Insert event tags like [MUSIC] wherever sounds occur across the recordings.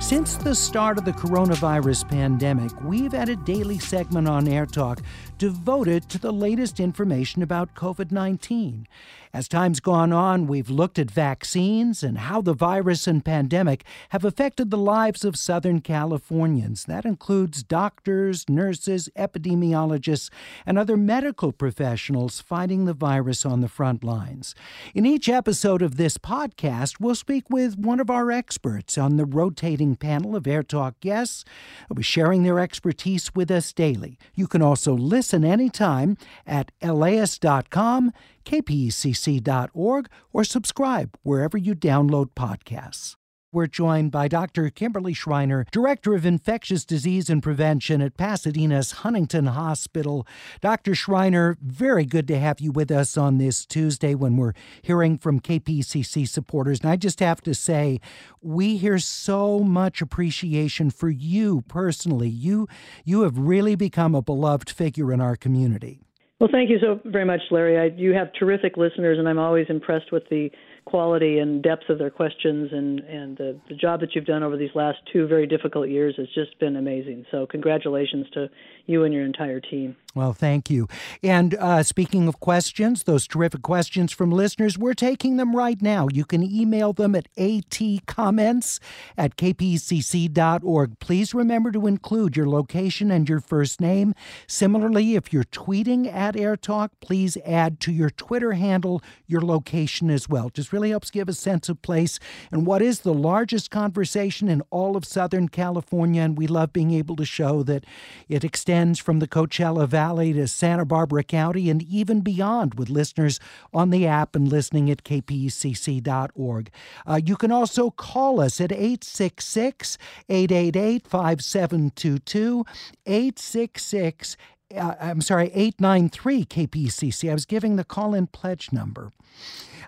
Since the start of the coronavirus pandemic, we've had a daily segment on Air Talk devoted to the latest information about COVID 19. As time's gone on, we've looked at vaccines and how the virus and pandemic have affected the lives of Southern Californians. That includes doctors, nurses, epidemiologists, and other medical professionals fighting the virus on the front lines. In each episode of this podcast, we'll speak with one of our experts on the rotating panel of Air Talk guests who be sharing their expertise with us daily. You can also listen anytime at laist.com kpcc.org, or subscribe wherever you download podcasts. We're joined by Dr. Kimberly Shriner, Director of Infectious Disease and Prevention at Pasadena's Huntington Hospital. Dr. Shriner, very good to have you with us on this Tuesday when we're hearing from KPCC supporters. And I just have to say, we hear so much appreciation for you personally. You, you have really become a beloved figure in our community. Well, thank you so very much, Larry. I, you have terrific listeners, and I'm always impressed with the quality and depth of their questions and and the, the job that you've done over these last two very difficult years has just been amazing. So congratulations to you and your entire team. Well, thank you. And uh, speaking of questions, those terrific questions from listeners, we're taking them right now. You can email them at atcomments at kpcc.org. Please remember to include your location and your first name. Similarly, if you're tweeting at AirTalk, please add to your Twitter handle your location as well. Just really helps give a sense of place and what is the largest conversation in all of Southern California. And we love being able to show that it extends from the Coachella Valley to Santa Barbara County and even beyond with listeners on the app and listening at kpcc.org. Uh, you can also call us at 866 888 5722. 866 uh, I'm sorry, 893 KPCC. I was giving the call in pledge number.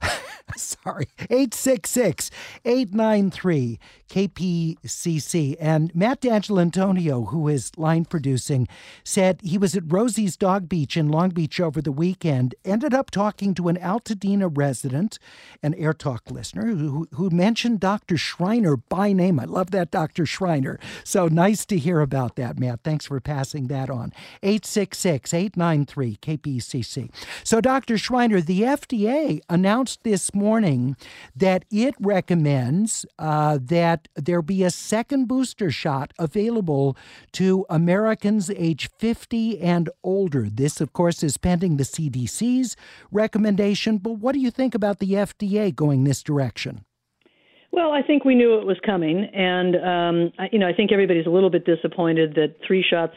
[LAUGHS] Sorry, [LAUGHS] 866 893 KPCC. And Matt D'Angelantonio, who is line producing, said he was at Rosie's Dog Beach in Long Beach over the weekend, ended up talking to an Altadena resident, an Air Talk listener, who, who mentioned Dr. Shriner by name. I love that, Dr. Shriner. So nice to hear about that, Matt. Thanks for passing that on. 866 893 KPCC. So, Dr. Shriner, the FDA announced this morning that it recommends uh, that there be a second booster shot available to Americans age 50 and older. This, of course, is pending the CDC's recommendation. But what do you think about the FDA going this direction? Well, I think we knew it was coming, and um, you know, I think everybody's a little bit disappointed that three shots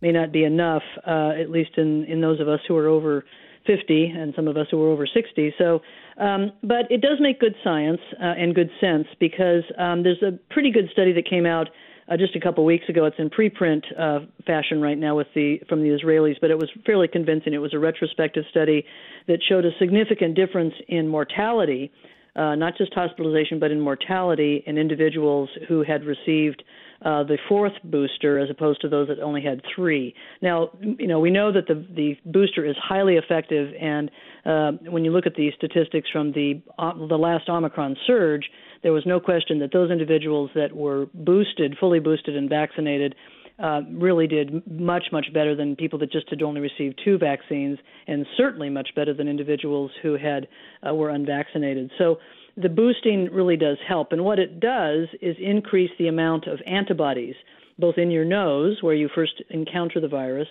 may not be enough, uh, at least in in those of us who are over 50 and some of us who are over 60. So, um, but it does make good science uh, and good sense because um, there's a pretty good study that came out uh, just a couple weeks ago. It's in preprint uh, fashion right now with the from the Israelis, but it was fairly convincing. It was a retrospective study that showed a significant difference in mortality, uh, not just hospitalization, but in mortality in individuals who had received uh, the fourth booster as opposed to those that only had three. Now, you know, we know that the the booster is highly effective, and uh, when you look at the statistics from the uh, the last Omicron surge, there was no question that those individuals that were boosted, fully boosted, and vaccinated. Uh, really did much, much better than people that just had only received two vaccines, and certainly much better than individuals who had uh, were unvaccinated. So the boosting really does help. And what it does is increase the amount of antibodies, both in your nose, where you first encounter the virus,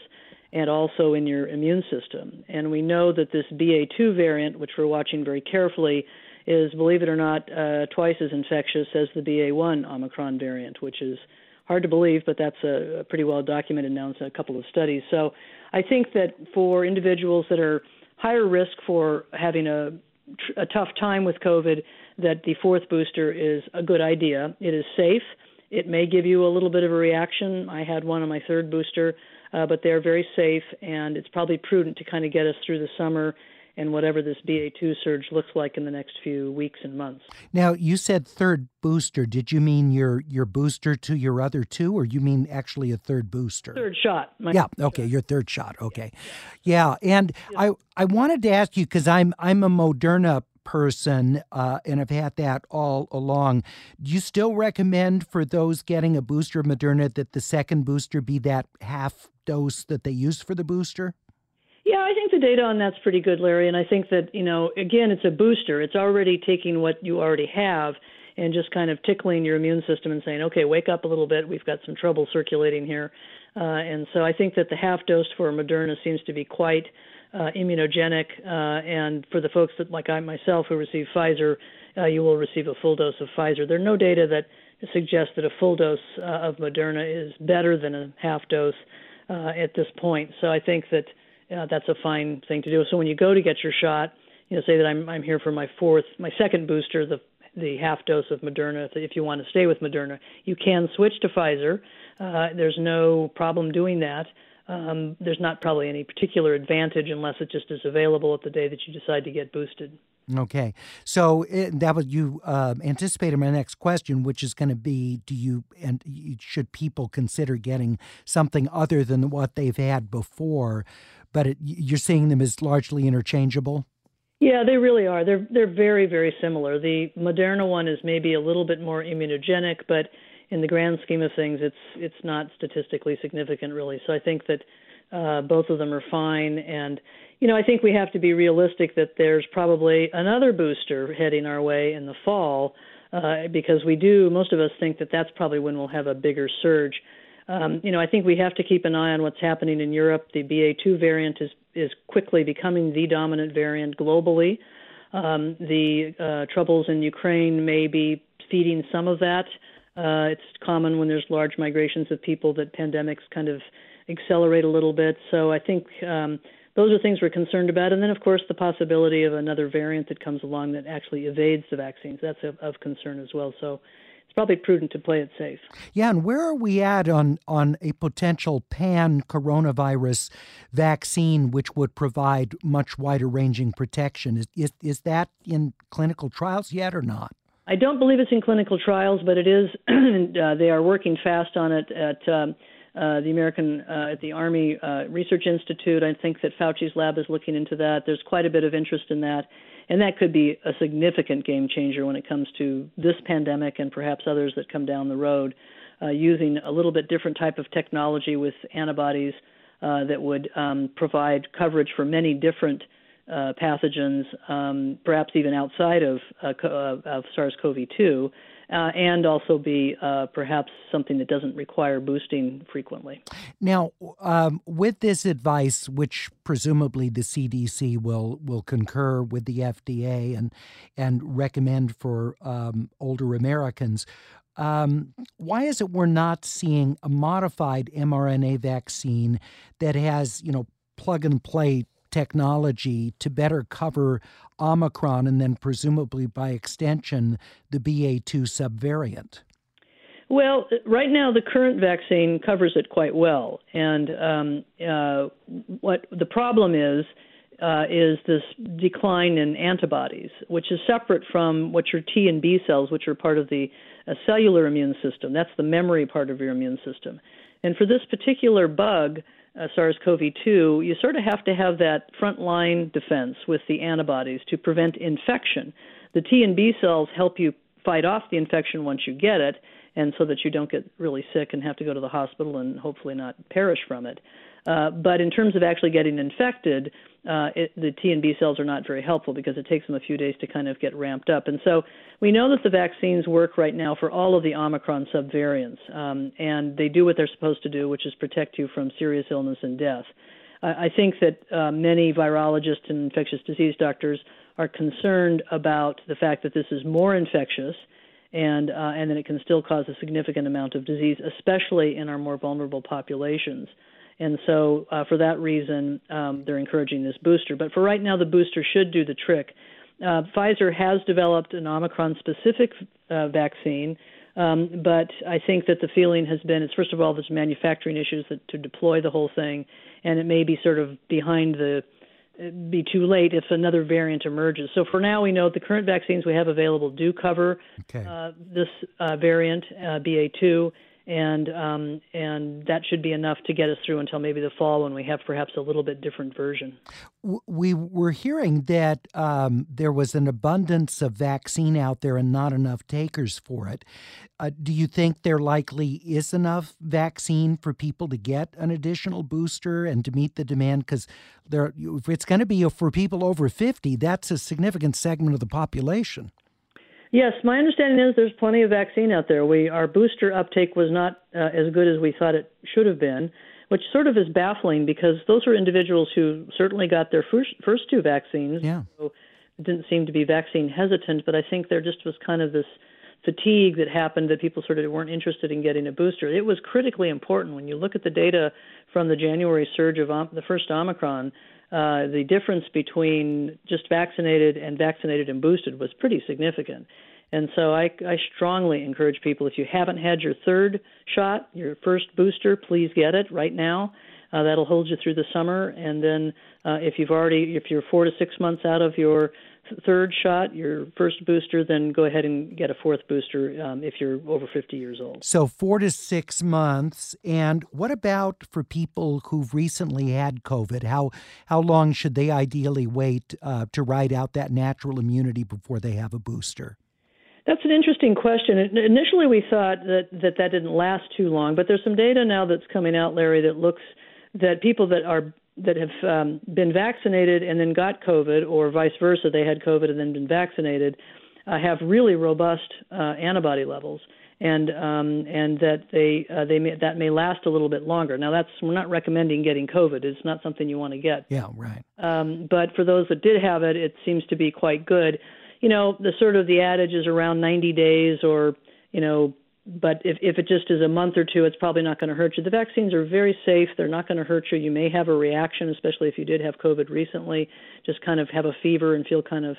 and also in your immune system. And we know that this BA2 variant, which we're watching very carefully, is, believe it or not, uh, twice as infectious as the BA1 Omicron variant, which is hard to believe, but that's a, pretty well documented now in a couple of studies. So I think that for individuals that are higher risk for having a a tough time with COVID, that the fourth booster is a good idea. It is safe It may give you a little bit of a reaction. I had one on my third booster, uh, but they're very safe, and it's probably prudent to kind of get us through the summer and whatever this BA2 surge looks like in the next few weeks and months. Now, you said third booster. Did you mean your your booster to your other two, or you mean actually a third booster? Third shot. yeah. Okay. Shot. Your third shot. Okay. Yeah. yeah. And yeah. I I wanted to ask you because I'm I'm a Moderna person uh, and have had that all along. Do you still recommend for those getting a booster of Moderna that the second booster be that half dose that they use for the booster? Yeah, I think the data on that's pretty good, Larry. And I think that, you know, again, it's a booster. It's already taking what you already have and just kind of tickling your immune system and saying, okay, wake up a little bit. We've got some trouble circulating here. Uh, and so I think that the half dose for Moderna seems to be quite uh, immunogenic. Uh, and for the folks that, like I myself, who receive Pfizer, uh, you will receive a full dose of Pfizer. There are no data that suggests that a full dose uh, of Moderna is better than a half dose uh, at this point. So I think that uh, that's a fine thing to do. So when you go to get your shot, you know, say that I'm I'm here for my fourth, my second booster, the the half dose of Moderna. If you want to stay with Moderna, you can switch to Pfizer. Uh, there's no problem doing that. Um, there's not probably any particular advantage unless it just is available at the day that you decide to get boosted. Okay, so it, eh, that was you uh, anticipated my next question, which is going to be: Do you and should people consider getting something other than what they've had before? But it, you're seeing them as largely interchangeable. Yeah, they really are. They're they're very very similar. The Moderna one is maybe a little bit more immunogenic, but in the grand scheme of things, it's it's not statistically significant really. So I think that uh, both of them are fine, and you know, I think we have to be realistic that there's probably another booster heading our way in the fall uh, because we do, most of us think that that's probably when we'll have a bigger surge. Um, you know, I think we have to keep an eye on what's happening in Europe. The BA2 variant is is quickly becoming the dominant variant globally. Um, the uh, troubles in Ukraine may be feeding some of that. Uh, it's common when there's large migrations of people that pandemics kind of accelerate a little bit. So I think um, those are things we're concerned about. And then, of course, the possibility of another variant that comes along that actually evades the vaccines. That's of, of concern as well. So probably prudent to play it safe. Yeah, and where are we at on, on a potential pan coronavirus vaccine which would provide much wider ranging protection? Is, is, is that in clinical trials yet or not? I don't believe it's in clinical trials, but it is. [CLEARS THROAT] uh, they are working fast on it at. Um, uh, the American uh, at the Army uh, Research Institute. I think that Fauci's lab is looking into that. There's quite a bit of interest in that, and that could be a significant game changer when it comes to this pandemic and perhaps others that come down the road. Uh, using a little bit different type of technology with antibodies uh, that would um, provide coverage for many different pathogens, um, perhaps even outside of, of SARS-CoV-2 uh, and also be uh, perhaps something that doesn't require boosting frequently. Now, um, with this advice, which presumably the CDC will will concur with the FDA and and recommend for um, older Americans. Um, why is it we're not seeing a modified mRNA vaccine that has, you know, plug and play technology to better cover Omicron and then presumably by extension the BA2 subvariant? Well, right now the current vaccine covers it quite well, and um, uh, what the problem is uh, is this decline in antibodies, which is separate from what your T and B cells, which are part of the uh, cellular immune system. That's the memory part of your immune system. And for this particular bug, uh, SARS-CoV-2, you sort of have to have that front line defense with the antibodies to prevent infection. The T and B cells help you fight off the infection once you get it, and so that you don't get really sick and have to go to the hospital and hopefully not perish from it. Uh, but in terms of actually getting infected, uh, it, the T and B cells are not very helpful because it takes them a few days to kind of get ramped up. And so we know that the vaccines work right now for all of the Omicron subvariants, um, and they do what they're supposed to do, which is protect you from serious illness and death. I think that uh, many virologists and infectious disease doctors are concerned about the fact that this is more infectious and uh, and that it can still cause a significant amount of disease, especially in our more vulnerable populations. And so, uh, for that reason, um, they're encouraging this booster. But for right now, the booster should do the trick. Uh, Pfizer has developed an Omicron specific uh, vaccine. Um, but I think that the feeling has been it's first of all there's manufacturing issues that, to deploy the whole thing, and it may be sort of behind the be too late if another variant emerges. So for now, we know the current vaccines we have available do cover okay. uh, this uh, variant, uh, BA2, and um, and that should be enough to get us through until maybe the fall when we have perhaps a little bit different version. We were hearing that um, there was an abundance of vaccine out there and not enough takers for it. Uh, do you think there likely is enough vaccine for people to get an additional booster and to meet the demand? Because there, if it's going to be for people over fifty, that's a significant segment of the population. Yes, my understanding is there's plenty of vaccine out there. We our booster uptake was not uh, as good as we thought it should have been, which sort of is baffling because those are individuals who certainly got their first first two vaccines. Yeah. So it didn't seem to be vaccine hesitant, but I think there just was kind of this fatigue that happened that people sort of weren't interested in getting a booster. It was critically important when you look at the data from the January surge of the first Omicron uh, the difference between just vaccinated and vaccinated and boosted was pretty significant. And so I, I strongly encourage people if you haven't had your third shot, your first booster, please get it right now. Uh, that'll hold you through the summer. And then uh, if you've already, if you're four to six months out of your third shot, your first booster, then go ahead and get a fourth booster um, if you're over 50 years old. So, four to six months. And what about for people who've recently had COVID? How, how long should they ideally wait uh, to ride out that natural immunity before they have a booster? That's an interesting question. Initially, we thought that, that that didn't last too long, but there's some data now that's coming out, Larry, that looks that people that are that have um, been vaccinated and then got COVID, or vice versa, they had COVID and then been vaccinated, uh, have really robust uh, antibody levels, and um, and that they uh, they may, that may last a little bit longer. Now, that's we're not recommending getting COVID; it's not something you want to get. Yeah, right. Um, but for those that did have it, it seems to be quite good. You know, the sort of the adage is around 90 days, or you know, but if, if it just is a month or two, it's probably not going to hurt you. The vaccines are very safe. They're not going to hurt you. You may have a reaction, especially if you did have COVID recently, just kind of have a fever and feel kind of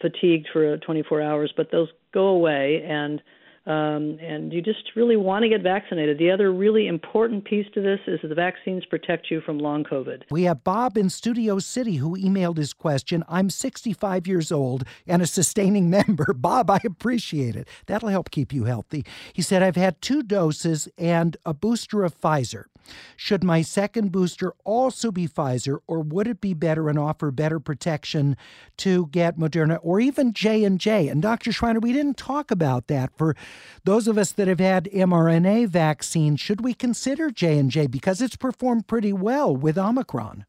fatigued for uh, 24 hours, but those go away. And um, and you just really want to get vaccinated. The other really important piece to this is that the vaccines protect you from long COVID. We have Bob in Studio City who emailed his question. I'm 65 years old and a sustaining [LAUGHS] member. Bob, I appreciate it. That'll help keep you healthy. He said, I've had two doses and a booster of Pfizer. Should my second booster also be Pfizer, or would it be better and offer better protection to get Moderna or even J and J? And Dr. Shriner, we didn't talk about that for those of us that have had mRNA vaccines, should we consider J&J because it's performed pretty well with Omicron?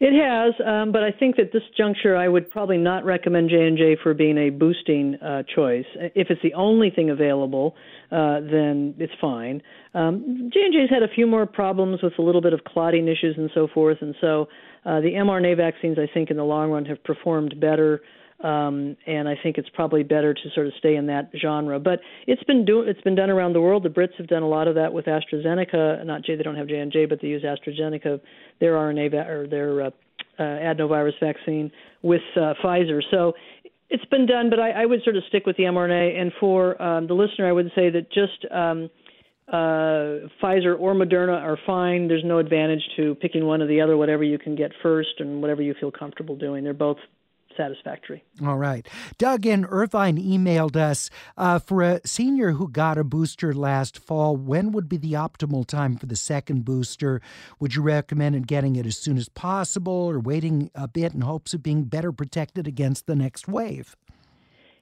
It has, um, but I think at this juncture, I would probably not recommend J and J for being a boosting uh, choice. If it's the only thing available, uh, then it's fine. Um, J and J's had a few more problems with a little bit of clotting issues and so forth, and so uh, the mRNA vaccines, I think, in the long run, have performed better um, and I think it's probably better to sort of stay in that genre. But it's been do it's been done around the world. The Brits have done a lot of that with AstraZeneca. Not J, they don't have J and J, but they use AstraZeneca, their RNA va- or their uh, uh, adenovirus vaccine with uh, Pfizer. So it's been done, but I, I would sort of stick with the mRNA. And for um, the listener, I would say that just um, uh, Pfizer or Moderna are fine. There's no advantage to picking one or the other, whatever you can get first and whatever you feel comfortable doing. They're both satisfactory. All right. Doug in Irvine emailed us uh, for a senior who got a booster last fall, when would be the optimal time for the second booster? Would you recommend getting it as soon as possible or waiting a bit in hopes of being better protected against the next wave?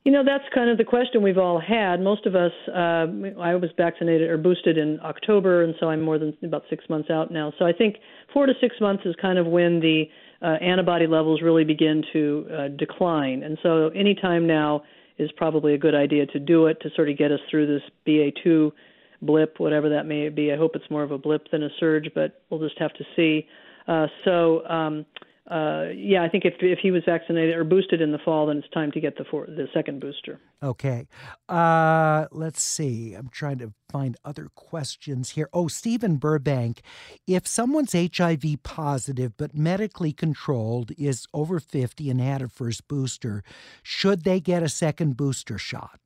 You know, that's kind of the question we've all had. Most of us, uh, I was vaccinated or boosted in October, and so I'm more than about six months out now. So I think four to six months is kind of when the uh, antibody levels really begin to uh, decline. And so any time now is probably a good idea to do it to sort of get us through this BA2 blip, whatever that may be. I hope it's more of a blip than a surge, but we'll just have to see. Uh, so, um, uh, yeah, I think if if he was vaccinated or boosted in the fall, then it's time to get the for, the second booster. Okay, uh, let's see. I'm trying to find other questions here. Oh, Stephen Burbank, if someone's HIV positive but medically controlled, is over 50 and had a first booster, should they get a second booster shot?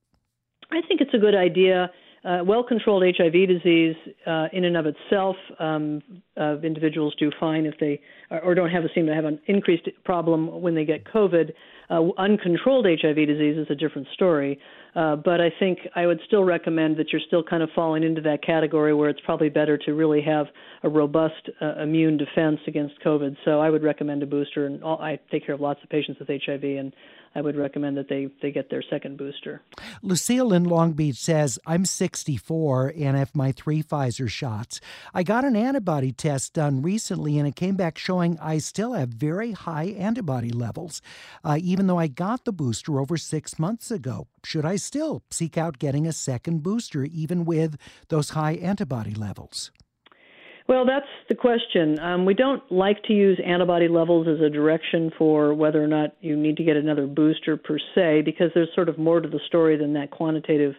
I think it's a good idea. Uh, well controlled HIV disease, uh, in and of itself, um, uh, individuals do fine if they or don't have a, seem to have an increased problem when they get COVID. Uh, uncontrolled HIV disease is a different story. Uh, but I think I would still recommend that you're still kind of falling into that category where it's probably better to really have a robust uh, immune defense against COVID. So I would recommend a booster, and all, I take care of lots of patients with HIV, and I would recommend that they, they get their second booster. Lucille in Long Beach says, I'm 64 and have my three Pfizer shots. I got an antibody test done recently and it came back showing I still have very high antibody levels, uh, even though I got the booster over six months ago. Should I still seek out getting a second booster, even with those high antibody levels? Well, that's the question. Um, we don't like to use antibody levels as a direction for whether or not you need to get another booster per se, because there's sort of more to the story than that quantitative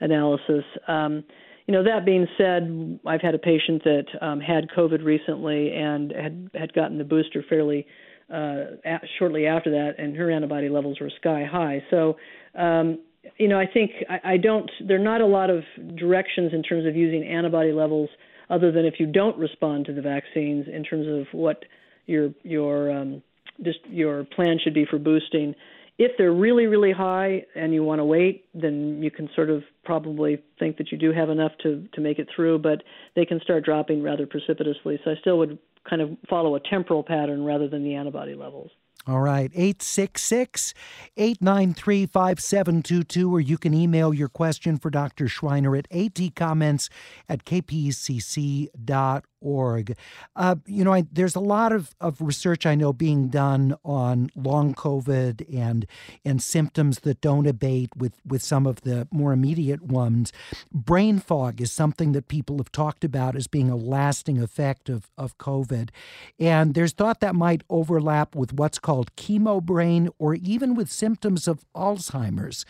analysis. Um, you know, that being said, I've had a patient that um, had COVID recently and had had gotten the booster fairly uh, shortly after that, and her antibody levels were sky high. So, um, you know, I think I, I don't. There are not a lot of directions in terms of using antibody levels other than if you don't respond to the vaccines in terms of what your your um, just your plan should be for boosting. If they're really really high and you want to wait, then you can sort of probably think that you do have enough to to make it through, but they can start dropping rather precipitously. So I still would kind of follow a temporal pattern rather than the antibody levels. All right, 866 893 5722, or you can email your question for Dr. Shriner at atcomments at kpcc.org org. Uh, you know, I, there's a lot of, of research I know being done on long COVID and and symptoms that don't abate with, with some of the more immediate ones. Brain fog is something that people have talked about as being a lasting effect of, of COVID. And there's thought that might overlap with what's called chemo brain or even with symptoms of Alzheimer's.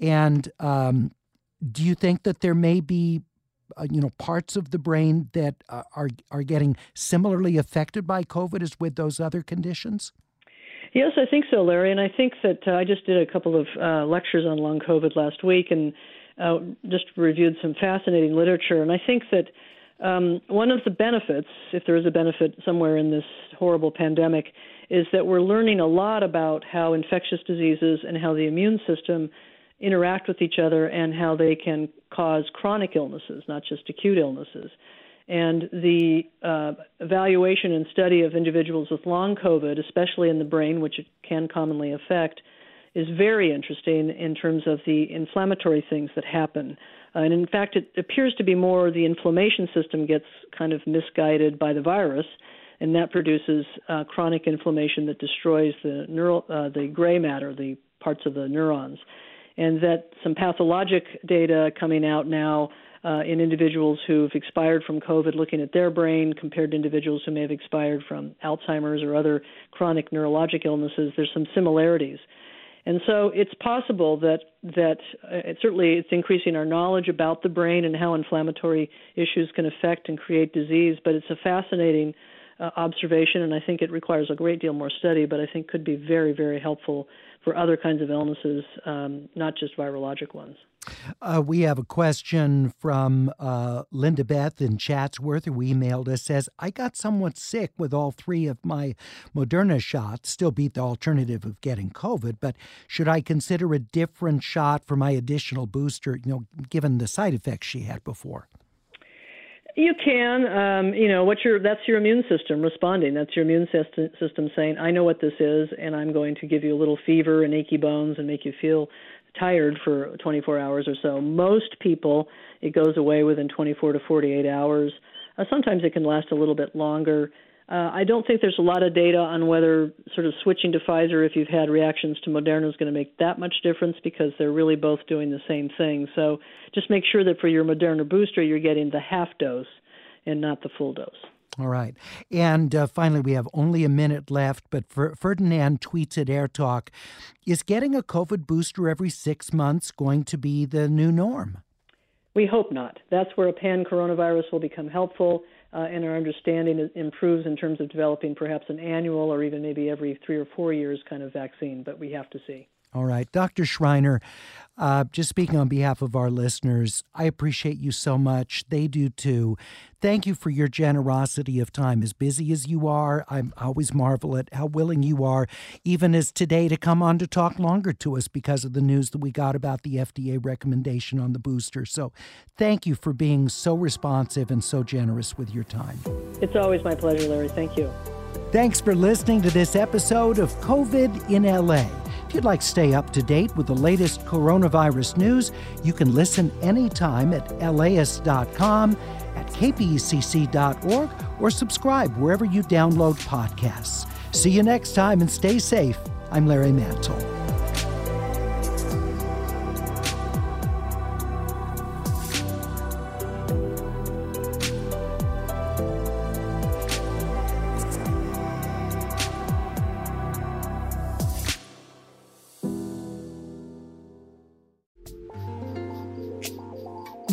And um, do you think that there may be uh, you know parts of the brain that uh, are are getting similarly affected by COVID as with those other conditions? Yes, I think so, Larry. And I think that uh, I just did a couple of uh, lectures on long COVID last week and uh, just reviewed some fascinating literature. And I think that um, one of the benefits, if there is a benefit somewhere in this horrible pandemic, is that we're learning a lot about how infectious diseases and how the immune system interact with each other and how they can cause chronic illnesses, not just acute illnesses. And the uh, evaluation and study of individuals with long COVID, especially in the brain, which it can commonly affect, is very interesting in terms of the inflammatory things that happen. Uh, and in fact, it appears to be more the inflammation system gets kind of misguided by the virus, and that produces uh, chronic inflammation that destroys the neural, uh, the gray matter, the parts of the neurons and that some pathologic data coming out now uh, in individuals who've expired from COVID, looking at their brain compared to individuals who may have expired from Alzheimer's or other chronic neurologic illnesses, there's some similarities. And so it's possible that that uh, it certainly it's increasing our knowledge about the brain and how inflammatory issues can affect and create disease. But it's a fascinating uh, observation, and I think it requires a great deal more study. But I think could be very very helpful for other kinds of illnesses, um, not just virologic ones. Uh, we have a question from uh, Linda Beth in Chatsworth who emailed us says, I got somewhat sick with all three of my Moderna shots, still beat the alternative of getting COVID, but should I consider a different shot for my additional booster, you know, given the side effects she had before? You can, um, you know, what your that's your immune system responding. That's your immune system, system saying, "I know what this is, and I'm going to give you a little fever and achy bones and make you feel tired for 24 hours or so." Most people, it goes away within 24 to 48 hours. Uh, sometimes it can last a little bit longer. Uh, I don't think there's a lot of data on whether sort of switching to Pfizer if you've had reactions to Moderna is going to make that much difference because they're really both doing the same thing. So just make sure that for your Moderna booster, you're getting the half dose and not the full dose. All right. And uh, finally, we have only a minute left, but Ferdinand tweets at Air Talk Is getting a COVID booster every six months going to be the new norm? We hope not. That's where a pan coronavirus will become helpful uh, and our understanding improves in terms of developing perhaps an annual or even maybe every three or four years kind of vaccine, but we have to see. All right. Dr. Shriner, uh, just speaking on behalf of our listeners, I appreciate you so much. They do too. Thank you for your generosity of time. As busy as you are, I always marvel at how willing you are, even as today, to come on to talk longer to us because of the news that we got about the FDA recommendation on the booster. So thank you for being so responsive and so generous with your time. It's always my pleasure, Larry. Thank you. Thanks for listening to this episode of COVID in LA. If you'd like to stay up to date with the latest coronavirus news, you can listen anytime at laist.com, at kpcc.org, or subscribe wherever you download podcasts. See you next time and stay safe. I'm Larry Mantle.